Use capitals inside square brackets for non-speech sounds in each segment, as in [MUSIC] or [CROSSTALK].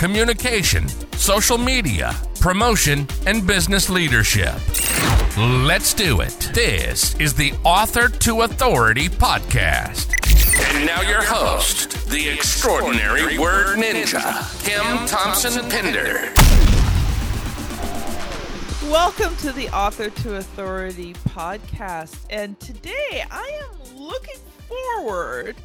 communication, social media, promotion, and business leadership. Let's do it. This is the Author to Authority podcast. And now your host, the extraordinary word ninja, Kim Thompson Pinder. Welcome to the Author to Authority podcast. And today I am looking forward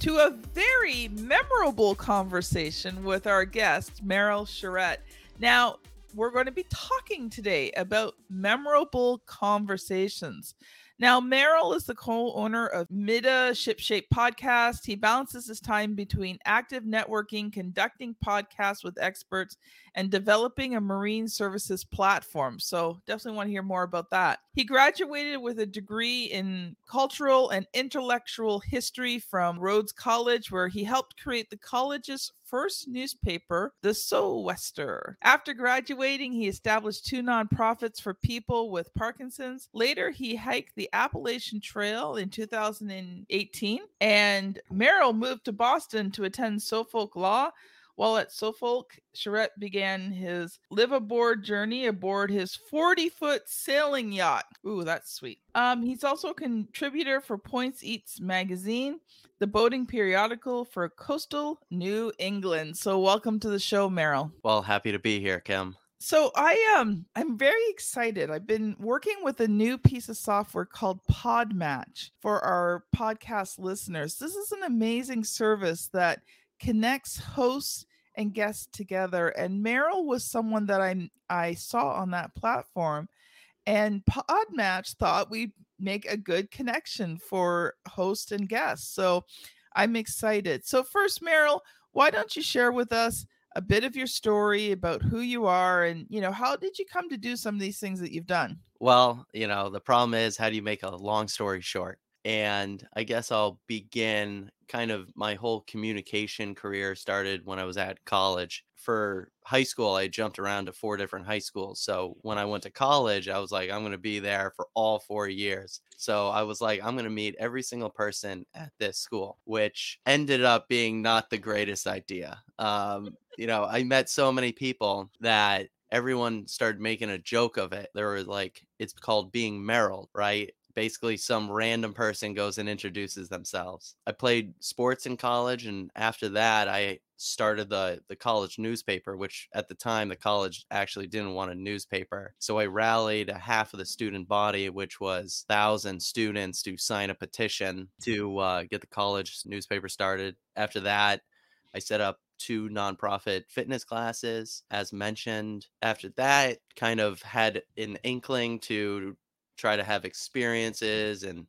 to a very memorable conversation with our guest, Merrill Charette. Now, we're going to be talking today about memorable conversations. Now, Merrill is the co owner of Mida Shipshape Podcast. He balances his time between active networking, conducting podcasts with experts, and developing a marine services platform. So, definitely want to hear more about that. He graduated with a degree in cultural and intellectual history from Rhodes College, where he helped create the college's first newspaper, The Sou'wester. After graduating, he established two nonprofits for people with Parkinson's. Later, he hiked the Appalachian Trail in 2018, and Merrill moved to Boston to attend Suffolk Law. While at Suffolk, Charette began his live aboard journey aboard his 40 foot sailing yacht. Ooh, that's sweet. Um, he's also a contributor for Points East magazine, the boating periodical for coastal New England. So, welcome to the show, Merrill. Well, happy to be here, Kim. So I um I'm very excited. I've been working with a new piece of software called Podmatch for our podcast listeners. This is an amazing service that connects hosts and guests together. And Merrill was someone that I I saw on that platform, and Podmatch thought we'd make a good connection for host and guests. So I'm excited. So first, Merrill, why don't you share with us a bit of your story about who you are and you know how did you come to do some of these things that you've done? Well, you know, the problem is how do you make a long story short? And I guess I'll begin kind of my whole communication career started when I was at college. For high school, I jumped around to four different high schools. So when I went to college, I was like, I'm going to be there for all four years. So I was like, I'm going to meet every single person at this school, which ended up being not the greatest idea. Um, you know, I met so many people that everyone started making a joke of it. There was like, it's called being Merrill, right? Basically some random person goes and introduces themselves. I played sports in college and after that I started the the college newspaper which at the time the college actually didn't want a newspaper. So I rallied a half of the student body which was 1000 students to sign a petition to uh, get the college newspaper started. After that I set up two nonprofit fitness classes as mentioned after that kind of had an inkling to try to have experiences and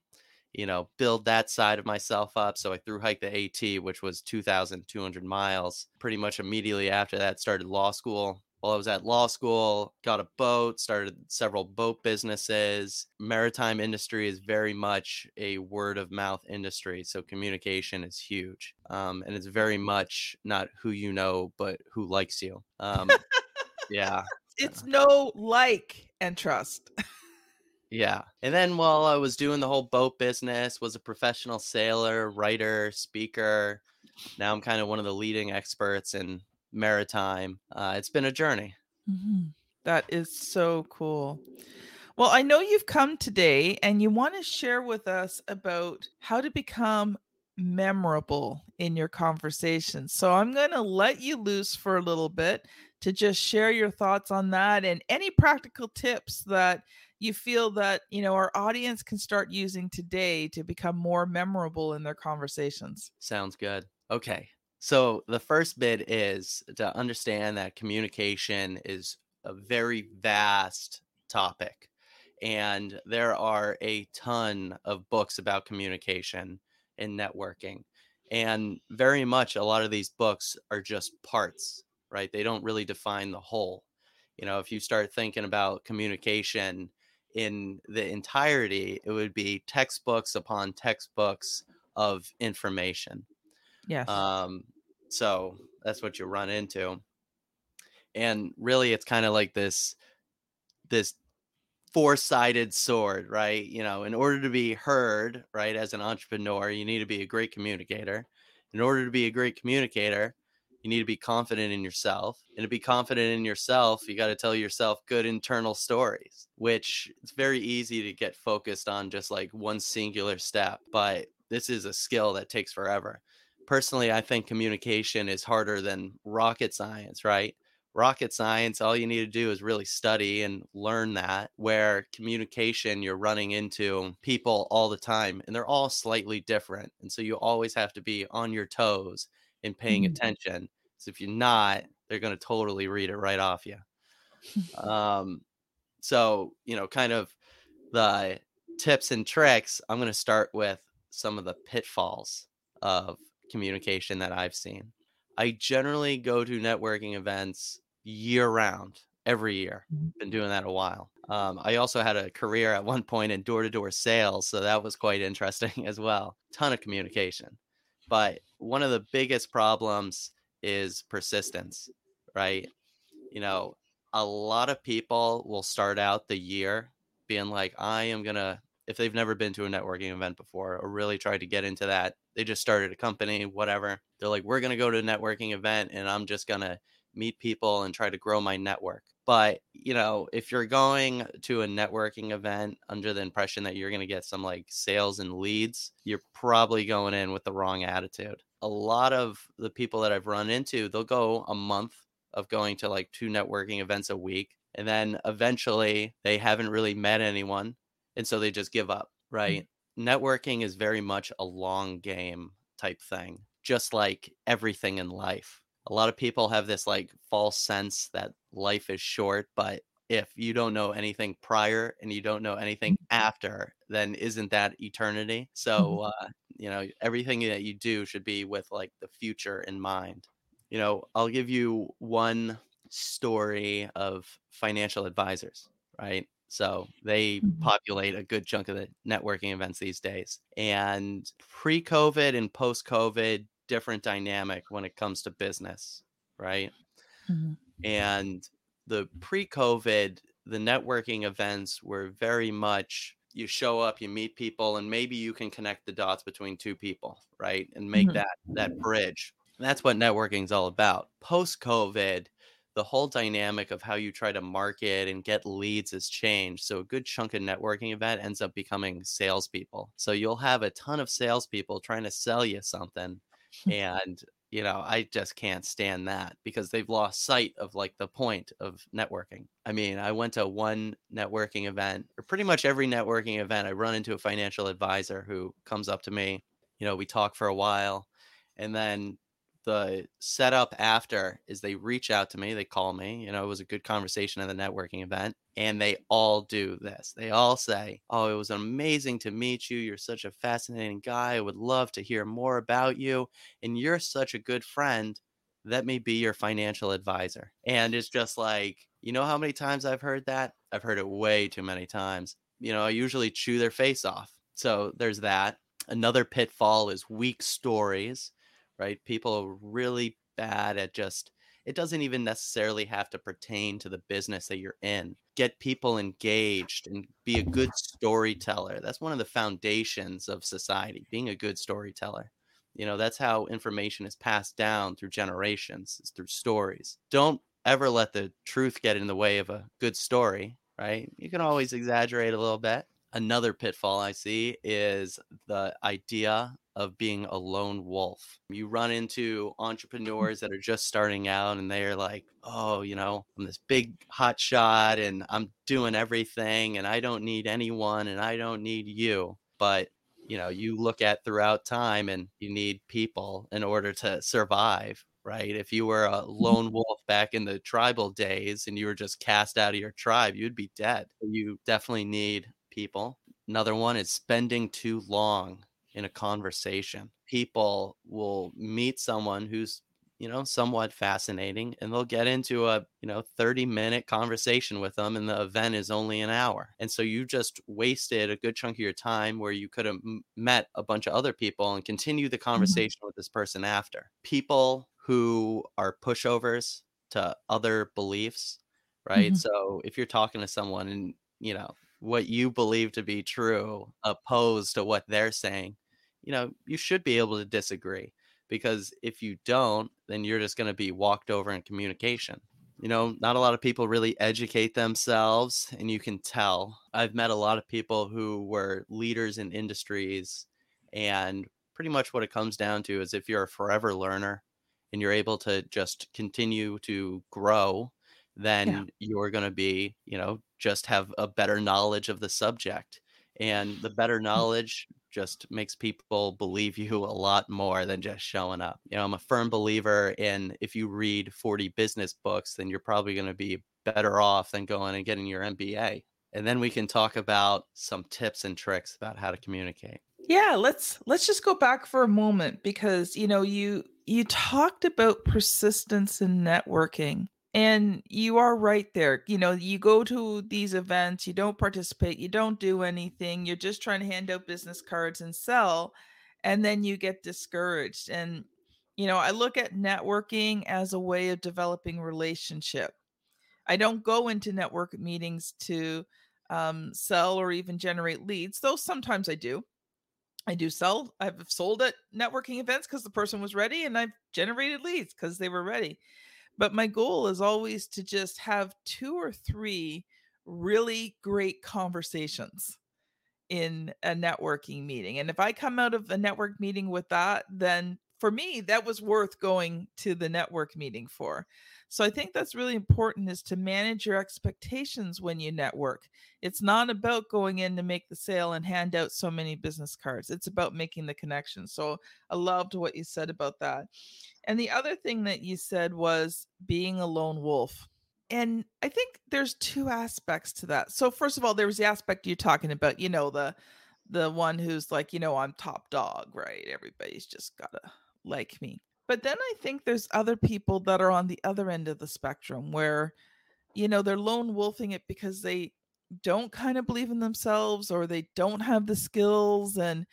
you know build that side of myself up so i through hiked the at which was 2200 miles pretty much immediately after that started law school. While i was at law school got a boat started several boat businesses. Maritime industry is very much a word of mouth industry so communication is huge um, and it's very much not who you know but who likes you um, [LAUGHS] yeah. It's no like and trust Yeah. And then while I was doing the whole boat business, was a professional sailor, writer, speaker. Now I'm kind of one of the leading experts in maritime. Uh, it's been a journey. Mm-hmm. That is so cool. Well, I know you've come today and you want to share with us about how to become memorable in your conversations. So I'm going to let you loose for a little bit to just share your thoughts on that and any practical tips that you feel that you know our audience can start using today to become more memorable in their conversations sounds good okay so the first bit is to understand that communication is a very vast topic and there are a ton of books about communication and networking and very much a lot of these books are just parts right? They don't really define the whole. You know, if you start thinking about communication in the entirety, it would be textbooks upon textbooks of information. Yes. Um, so that's what you run into. And really it's kind of like this this four-sided sword, right? You know, in order to be heard, right, as an entrepreneur, you need to be a great communicator. In order to be a great communicator, you need to be confident in yourself. And to be confident in yourself, you got to tell yourself good internal stories, which it's very easy to get focused on just like one singular step, but this is a skill that takes forever. Personally, I think communication is harder than rocket science, right? rocket science, all you need to do is really study and learn that. Where communication, you're running into people all the time and they're all slightly different. And so you always have to be on your toes and paying mm-hmm. attention. So if you're not, they're going to totally read it right off you. [LAUGHS] um, so, you know, kind of the tips and tricks, I'm going to start with some of the pitfalls of communication that I've seen. I generally go to networking events year round, every year. Mm-hmm. Been doing that a while. Um, I also had a career at one point in door to door sales, so that was quite interesting [LAUGHS] as well. Ton of communication. But one of the biggest problems is persistence, right? You know, a lot of people will start out the year being like, I am going to, if they've never been to a networking event before or really tried to get into that, they just started a company, whatever. They're like, we're going to go to a networking event and I'm just going to meet people and try to grow my network. But, you know, if you're going to a networking event under the impression that you're going to get some like sales and leads, you're probably going in with the wrong attitude. A lot of the people that I've run into, they'll go a month of going to like two networking events a week. And then eventually they haven't really met anyone. And so they just give up, mm. right? networking is very much a long game type thing, just like everything in life. A lot of people have this like false sense that life is short, but if you don't know anything prior and you don't know anything mm-hmm. after, then isn't that eternity? Mm-hmm. So, uh, you know, everything that you do should be with like the future in mind. You know, I'll give you one story of financial advisors, right? So they mm-hmm. populate a good chunk of the networking events these days. And pre COVID and post COVID, different dynamic when it comes to business, right? Mm-hmm. And the pre COVID, the networking events were very much you show up, you meet people, and maybe you can connect the dots between two people, right? And make mm-hmm. that that bridge. And that's what networking is all about. Post COVID, the whole dynamic of how you try to market and get leads has changed. So a good chunk of networking event ends up becoming salespeople. So you'll have a ton of salespeople trying to sell you something. And you know, I just can't stand that because they've lost sight of like the point of networking. I mean, I went to one networking event, or pretty much every networking event, I run into a financial advisor who comes up to me. You know, we talk for a while, and then the setup after is they reach out to me, they call me. You know, it was a good conversation at the networking event, and they all do this. They all say, Oh, it was amazing to meet you. You're such a fascinating guy. I would love to hear more about you. And you're such a good friend. Let me be your financial advisor. And it's just like, you know how many times I've heard that? I've heard it way too many times. You know, I usually chew their face off. So there's that. Another pitfall is weak stories right? People are really bad at just it doesn't even necessarily have to pertain to the business that you're in. Get people engaged and be a good storyteller. That's one of the foundations of society, being a good storyteller. You know, that's how information is passed down through generations, is through stories. Don't ever let the truth get in the way of a good story, right? You can always exaggerate a little bit. Another pitfall I see is the idea of being a lone wolf. You run into mm. entrepreneurs that are just starting out and they're like, oh, you know, I'm this big hot shot and I'm doing everything and I don't need anyone and I don't need you. But, you know, you look at throughout time and you need people in order to survive. Right. If you were a mm-hmm. lone wolf back in the tribal days and you were just cast out of your tribe, you'd be dead. You definitely need people. Another one is spending too long in a conversation. People will meet someone who's you know, somewhat fascinating and they'll get into a, you know, 30 minute conversation with them and the event is only an hour. And so you just wasted a good chunk of your time where you could have met a bunch of other people and continue the Mm-hmm. conversation with this person after. People who are pushovers to other beliefs, right? Mhm. So if you're talking to someone and, you know, what you believe to be true opposed to what they're saying, you know, you should be able to disagree because if you don't, then you're just going to be walked over in communication. You know, not a lot of people really educate themselves, and you can tell. I've met a lot of people who were leaders in industries, and pretty much what it comes down to is if you're a forever learner and you're able to just continue to grow, then you're going to be, you know, just have a better knowledge of the subject. And the better hmm. knowledge just makes people believe you a lot more than just showing up. You know, I'm a firm believer in if you read 40 business books, then you're probably going to be better off than going and getting your MBA. And then we can talk about some tips and tricks about how to communicate. Yeah, let's let's just go back for a moment because you know you you talked about persistence in networking and you are right there. You know, you go to these events, you don't participate, you don't do anything, you're just trying to hand out business cards and sell and then you get discouraged and you know, I look at networking as a way of developing relationship. I don't go into network meetings to um, sell or even generate leads, though sometimes I do. I do sell. I've sold at networking events because the person was ready, and I've generated leads because they were ready. But my goal is always to just have two or three really great conversations in a networking meeting. And if I come out of a network meeting with that, then for me, that was worth going to the network meeting for. So I think that's really important is to manage your expectations when you network. It's not about going in to make the sale and hand out so many business cards. It's about making the connection. So I loved what you said about that. And the other thing that you said was being a lone wolf. And I think there's two aspects to that. So first of all, there was the aspect you're talking about, you know, the the one who's like, you know, I'm top dog, right? Everybody's just gotta like me. But then I think there's other people that are on the other end of the spectrum where, you know, they're lone wolfing it because they don't kind of believe in themselves or they don't have the skills and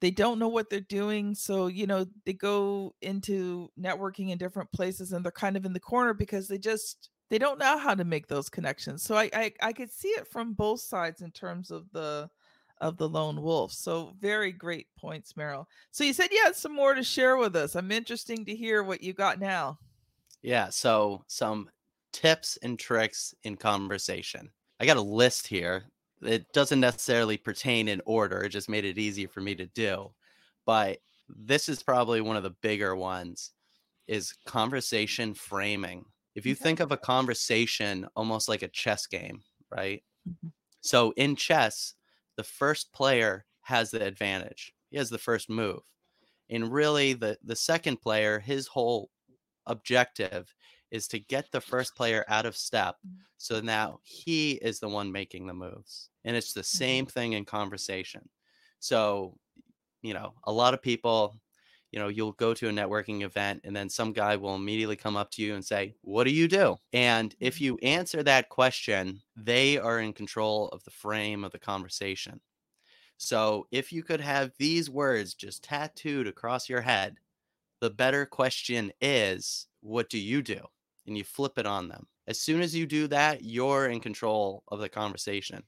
they don't know what they're doing. So, you know, they go into networking in different places and they're kind of in the corner because they just they don't know how to make those connections. So I I, I could see it from both sides in terms of the of the lone wolf. So very great points, Merrill. So you said you had some more to share with us. I'm interesting to hear what you got now. Yeah, so some tips and tricks in conversation. I got a list here. It doesn't necessarily pertain in order. It just made it easier for me to do. But this is probably one of the bigger ones is conversation framing. If you think of a conversation almost like a chess game, right? Mhm. So in chess, the first player has the advantage. He has the first move. And really the the second player, his whole objective is to get the first player out of step so now he is the one making the moves. And it's the mm-hmm. same thing in conversation. So, you know, a lot of people, you know, you'll go to a networking event and then some guy will immediately come up to you and say, What do you do? And if Mhm. you answer that question, they are in control of the frame of the conversation. So if you could have these words just tattooed across your head, the better question is, What do you do? And you flip it on them. As soon as you do that, you're in control of the conversation.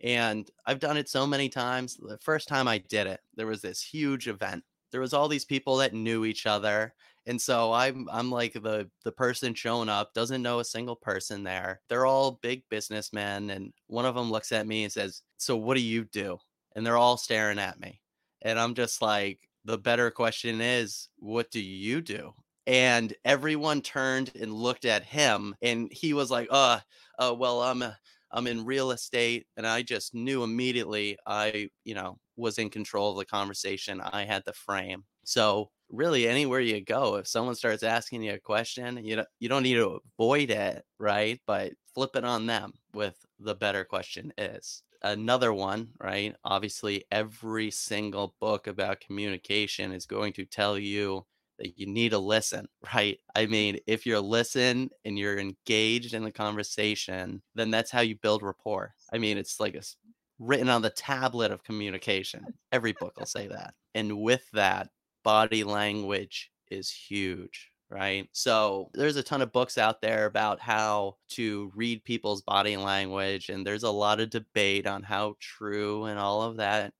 And I've done it so many times. The first time I did it, there was this huge event. There was all these people that knew each other. And so I'm I'm like the the person showing up, doesn't know a single person there. They're all big businessmen and one of them looks at me and says, "So what do you do?" And they're all staring at me. And I'm just like, the better question is, what do you do? And everyone turned and looked at him and he was like, "Uh, uh well, I'm a I'm in real estate and I just knew immediately I, you know, was in control of the conversation. I had the frame. So really anywhere you go, if someone starts asking you a question, you don't you don't need to avoid it, right? But flip it on them with the better question is. Another one, right? Obviously every single book about communication is going to tell you that you need to listen, [LAUGHS] right? I mean, if you're listen and you're engaged in the conversation, then that's how you build rapport. I mean, it's like a written on the tablet of communication. [LAUGHS] Every book will say that. And with that, body language is huge, right? So there's a ton of books out there about how to read people's body language, and there's a lot of debate on how true and all of that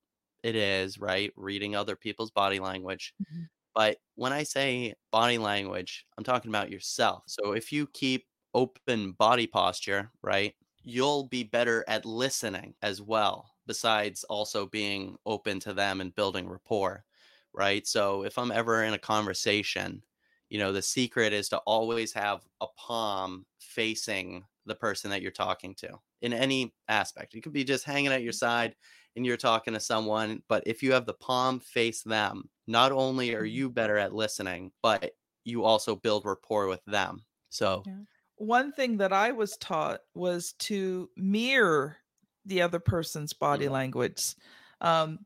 it is, right? Reading other people's body language. Mm-hmm. But when I say body language, I'm talking about yourself. So if you keep open body posture, right, you'll be better at listening as well, besides also being open to them and building rapport, right? So if I'm ever in a conversation, you know, the secret is to always have a palm facing the person that you're talking to in any aspect. It could be just hanging at your side and you're talking to someone, but if you have the palm face them, not only are mm-hmm. you better at listening, but you also build rapport with them. So, yeah. One thing that I was taught was to mirror the other person's body mm-hmm. language. Um,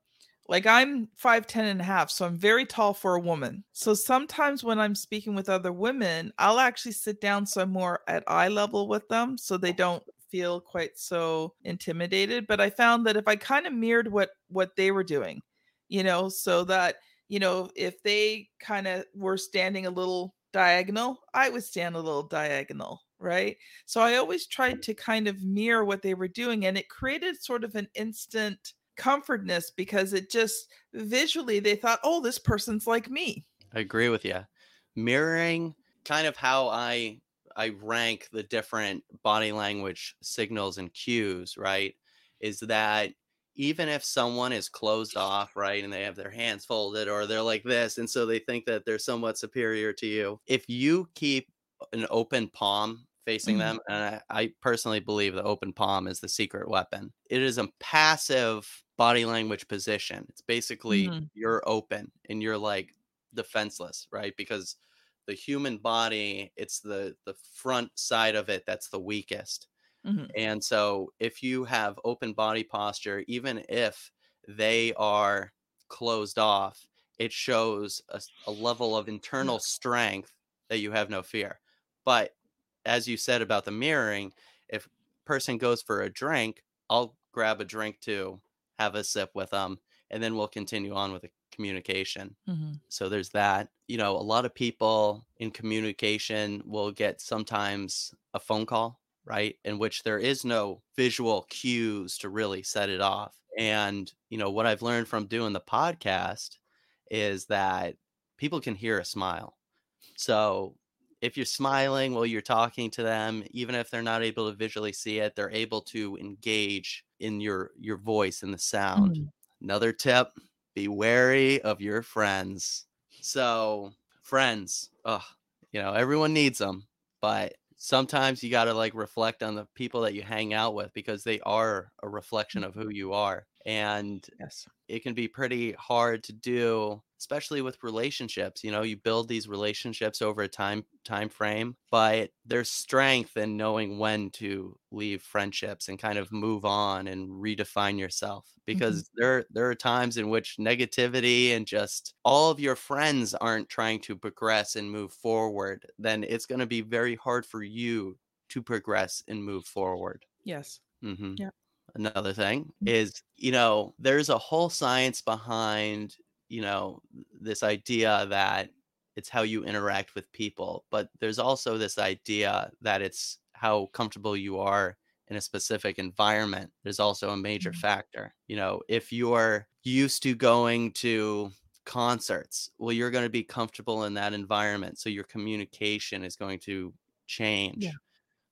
like I'm 5'10 and a half, so I'm very tall for a woman. So sometimes when I'm speaking with other women, I'll actually sit down so I'm more at eye level with them so they don't feel quite so intimidated. But I found that if I kind of mirrored what what they were doing, you know, so that you know, if they kind of were standing a little diagonal, I would stand a little diagonal, right? So I always tried to kind of mirror what they were doing, and it created sort of an instant comfortness because it just visually they thought, oh, this person's like me. I agree with you. Mirroring kind of how I I rank the different body language signals and cues, right? Is that even if someone is closed off, right, and they have their hands folded or they're like this, and so they think that they're somewhat superior to you, if you keep an open palm facing mm-hmm. them, and I, I personally believe the open palm is the secret weapon, it is a passive body language position. It's basically mm-hmm. you're open and you're like defenseless, right? Because the human body, it's the the front side of it that's the weakest Mm-hmm. And so if you have open body posture, even if they are closed off, it shows a, a level of internal strength that you have no fear. But as you said about the mirroring, if person goes for a drink, I'll grab a drink too, have a sip with them, and then we'll continue on with the communication. Mm-hmm. So there's that. You know, a lot of people in communication will get sometimes a phone call right? In which there is no visual cues to really set it off. And, you know, what I've learned from doing the podcast is that people can hear a smile. So if you're smiling while you're talking to them, even if they're not able to visually see it, they're able to engage in your your voice and the sound. Mm. Another tip, be wary of your friends. So, friends, oh, you know, everyone needs them, but sometimes you got to like reflect on the people that you hang out with because they are a reflection mm. of who you are and yes it can be pretty hard to do especially with relationships you know you build these relationships over a time time frame but there's strength in knowing when to leave friendships and kind of move on and redefine yourself because mm-hmm. there there are times in which negativity and just all of your friends aren't trying to progress and move forward then it's going to be very hard for you to progress and move forward yes mm-hmm. yeah another thing mm. is you know there's a whole science behind you know this idea that it's how you interact with people but there's also this idea that it's how comfortable you are in a specific environment there's also a major mm-hmm. factor you know if you're used to going to concerts well you're going to be comfortable in that environment so your communication is going to change yeah.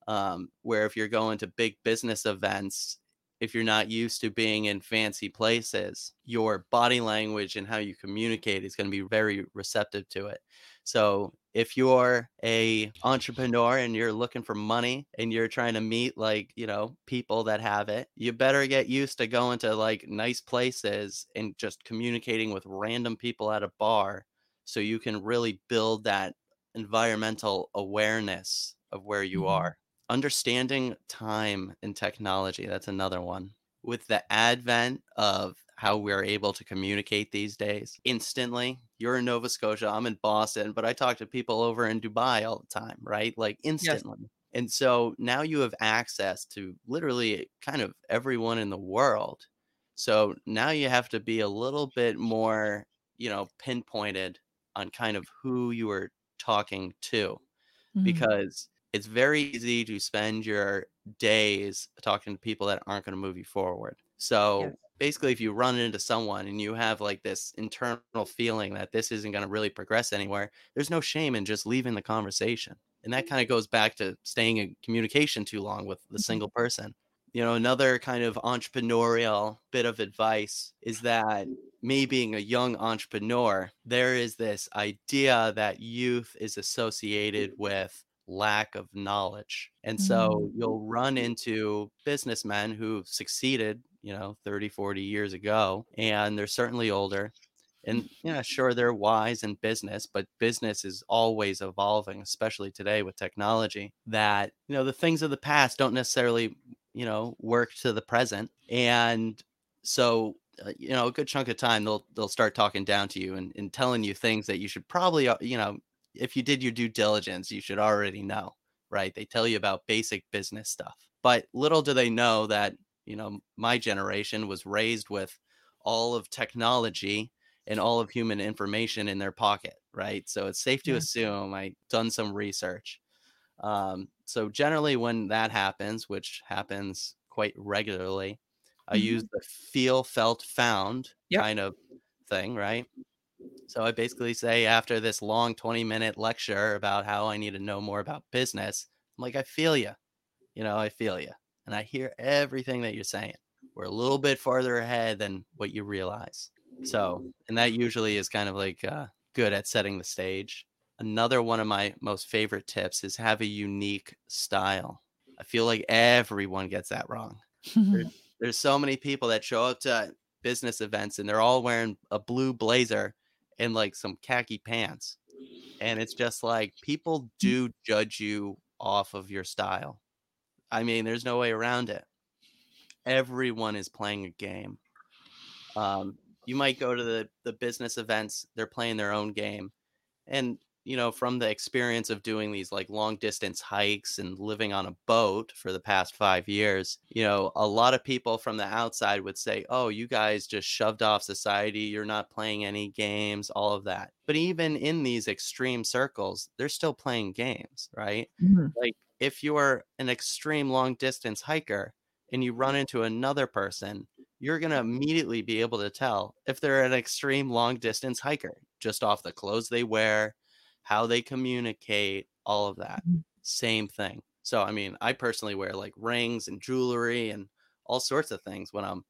um, where if you're going to big business events if you're not used to being in fancy places, your body language and how you communicate is going to be very receptive to it. So if you're a entrepreneur and you're looking for money and you're trying to meet like, you know, people that have it, you better get used to going to like nice places and just communicating with random people at a bar so you can really build that environmental awareness of where you mm-hmm. are understanding time and technology that's another one with the advent of how we're able to communicate these days instantly you're in Nova Scotia, I'm in Boston, but I talk to people over in Dubai all the time, right? Like instantly. Yes. And so now you have access to literally kind of everyone in the world. So now you have to be a little bit more, you know, pinpointed on kind of who you are talking to mm-hmm. because it's very easy to spend your days talking to people that aren't going to move you forward. So basically, if you run into someone and you have like this internal feeling that this isn't going to really progress anywhere, there's no shame in just leaving the conversation. And that kind of goes back to staying in communication too long with the mm-hmm. single person. You know, another kind of entrepreneurial bit of advice is that me being a young entrepreneur, there is this idea that youth is associated with lack of knowledge. And so mm. you'll run into businessmen who've succeeded, you know, 30, 40 years ago, and they're certainly older. And yeah, sure, they're wise in business, but business is always evolving, especially today with technology. That, you know, the things of the past don't necessarily, you know, work to the present. And so uh, you know a good chunk of time they'll they'll start talking down to you and, and telling you things that you should probably uh, you know if you did your due diligence, you should already know, right? They tell you about basic business stuff. But little do they know that, you know, my generation was raised with all of technology and all of human information in their pocket, right? So it's safe to yeah. assume I done some research. Um, so generally when that happens, which happens quite regularly, mm-hmm. I use the feel, felt, found yep. kind of thing, right? So I basically say after this long 20 minute lecture about how I need to know more about business, I'm like, I feel you. You know, I feel you. And I hear everything that you're saying. We're a little bit farther ahead than what you realize. So, and that usually is kind of like uh, good at setting the stage. Another one of my most favorite tips is have a unique style. I feel like everyone gets that wrong. there's, [LAUGHS] there's so many people that show up to business events and they're all wearing a blue blazer and like some khaki pants. And it's just like people mm. do judge you off of your style. I mean, there's no way around it. Everyone is playing a game. Um, you might go to the, the business events, they're playing their own game. And you know, from the experience of doing these like long distance hikes and living on a boat for the past five years, you know, a lot of people from the outside would say, oh, you guys just shoved off society. You're not playing any games, all of that. But even in these extreme circles, they're still playing games, right? Mm-hmm. Like if you're an extreme long distance hiker and you run into another person, you're going to immediately be able to tell if they're an extreme long distance hiker just off the clothes they wear how they communicate, all of that. Mm-hmm. Same thing. So, I mean, I personally wear like rings and jewelry and all sorts of things when I'm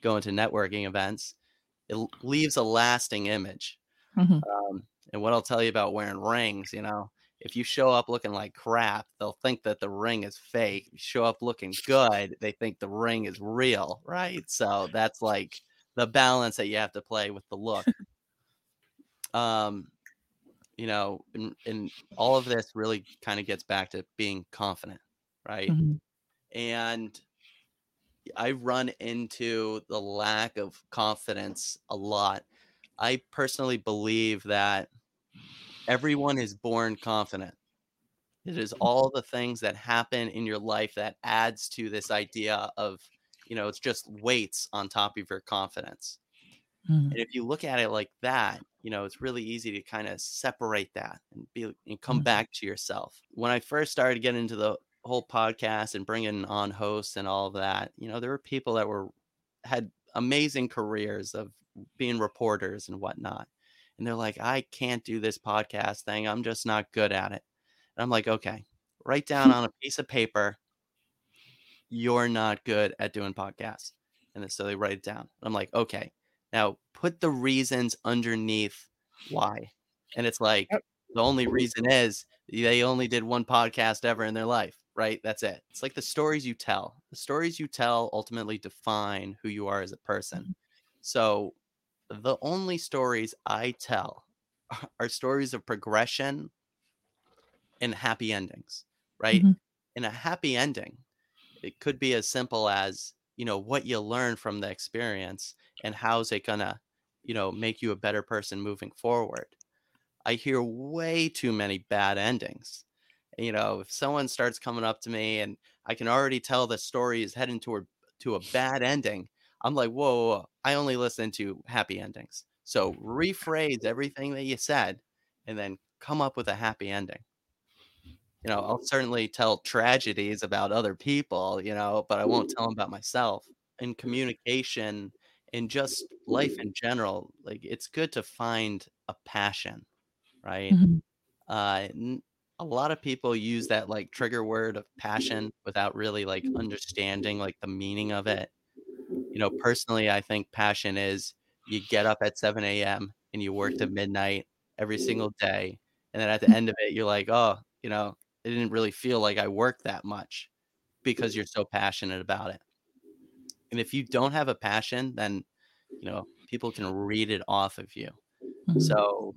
going to networking events. It leaves a lasting image. Mm-hmm. Um, and what I'll tell you about wearing rings, you know, if you show up looking like crap, they'll think that the ring is fake. If you show up looking good, they think the ring is real, right? So that's like the balance that you have to play with the look. [LAUGHS] um, you know, and, and all of this really kind of gets back to being confident, right? Mm-hmm. And I run into the lack of confidence a lot. I personally believe that everyone is born confident. It is mm-hmm. all the things that happen in your life that adds to this idea of, you know, it's just weights on top of your confidence. Mm-hmm. And if you look at it like that, you know, it's really easy to kind of separate that and be and come mm-hmm. back to yourself. When I first started getting into the whole podcast and bringing on hosts and all of that, you know, there were people that were had amazing careers of being reporters and whatnot. And they're like, I can't do this podcast thing. I'm just not good at it. And I'm like, okay, write down [LAUGHS] on a piece of paper, you're not good at doing podcasts. And so they write it down. I'm like, okay, now put the reasons underneath why. And it's like yep. the only reason is they only did one podcast ever in their life, right? That's it. It's like the stories you tell. The stories you tell ultimately define who you are as a person. Mm-hmm. So the only stories I tell [LAUGHS] are stories of progression and happy endings, right? Mm-hmm. In a happy ending, it could be as simple as, you know, what you learn from the experience and how's it gonna you know, make you a better person moving forward. I hear way too many bad endings. You know, if someone starts coming up to me and I can already tell the story is heading toward to a bad ending, I'm like, whoa, whoa, whoa, I only listen to happy endings. So rephrase everything that you said and then come up with a happy ending. You know, I'll certainly tell tragedies about other people, you know, but I won't tell them about myself. In mm. communication and just life in general, like it's good to find a passion, right? Mhm. Uh, a lot of people use that like trigger word of passion without really like understanding like the meaning of it. You know, personally, I think passion is you get up at 7 a.m. and you work to midnight every single day. And then at the end of it, you're like, oh, you know, it didn't really feel like I worked that much because you're so passionate about it. And if you don't have a passion, then, you know, people can read it off of you. Mhm. So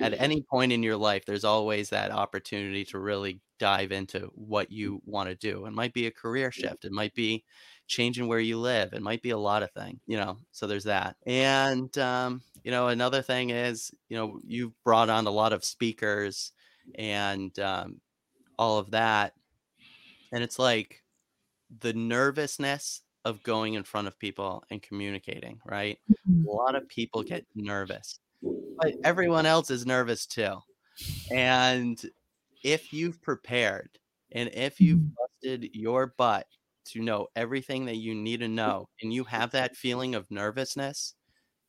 at any point in your life, there's always that opportunity to really dive into what you want to do. It might be a career shift, it might be changing where you live, it might be a lot of things, you know. So there's that. And, um, you know, another thing is, you know, you've brought on a lot of speakers and um, all of that. And it's like the nervousness of going in front of people and communicating, right? A lot of people get nervous, but everyone else is nervous too. And if you've prepared and if you've Mhm. busted your butt to know everything that you need to know and you have that feeling of nervousness,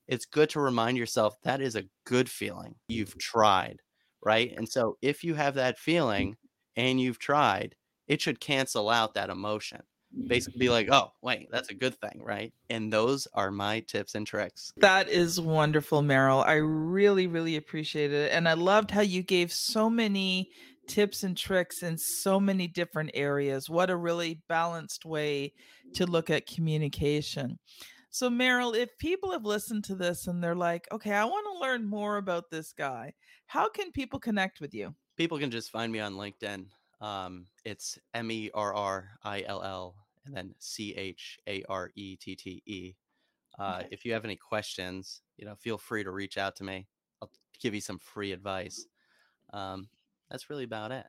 it's good to remind yourself that is a good feeling. You've tried, right? And so if you have that feeling and you've tried, it should cancel out that emotion. Basically, be like, oh, wait, that's a good thing, right? And those are my tips and tricks. That is wonderful, Merrill. I really, really appreciate it. And I loved how you gave so many tips and tricks in so many different areas. What a really balanced way to look at communication. So, Merrill, if people have listened to this and they're like, okay, I want to learn more about this guy, how can people connect with you? people can just find me on LinkedIn. Um, it's M E R R I L L and then C H A R E T T E. Uh, If you have any questions, you know, feel free to reach out to me. I'll give you some free advice. Um, that's really about it.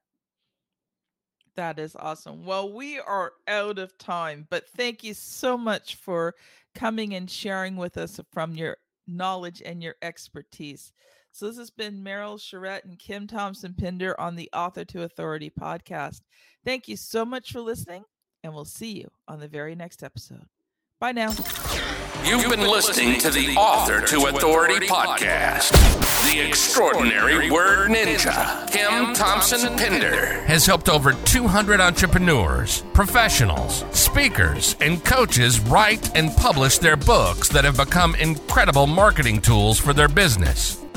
That is awesome. Well, we are out of time, but thank you so much for coming and sharing with us from your knowledge and your expertise. So, this has been Merrill Charette and Kim Thompson Pinder on the Author to Authority podcast. Thank you so much for listening, and we'll see you on the very next episode. Bye now. You've been listening to the Author to Authority podcast. The extraordinary word ninja, Kim Thompson Pinder, has helped over 200 entrepreneurs, professionals, speakers, and coaches write and publish their books that have become incredible marketing tools for their business.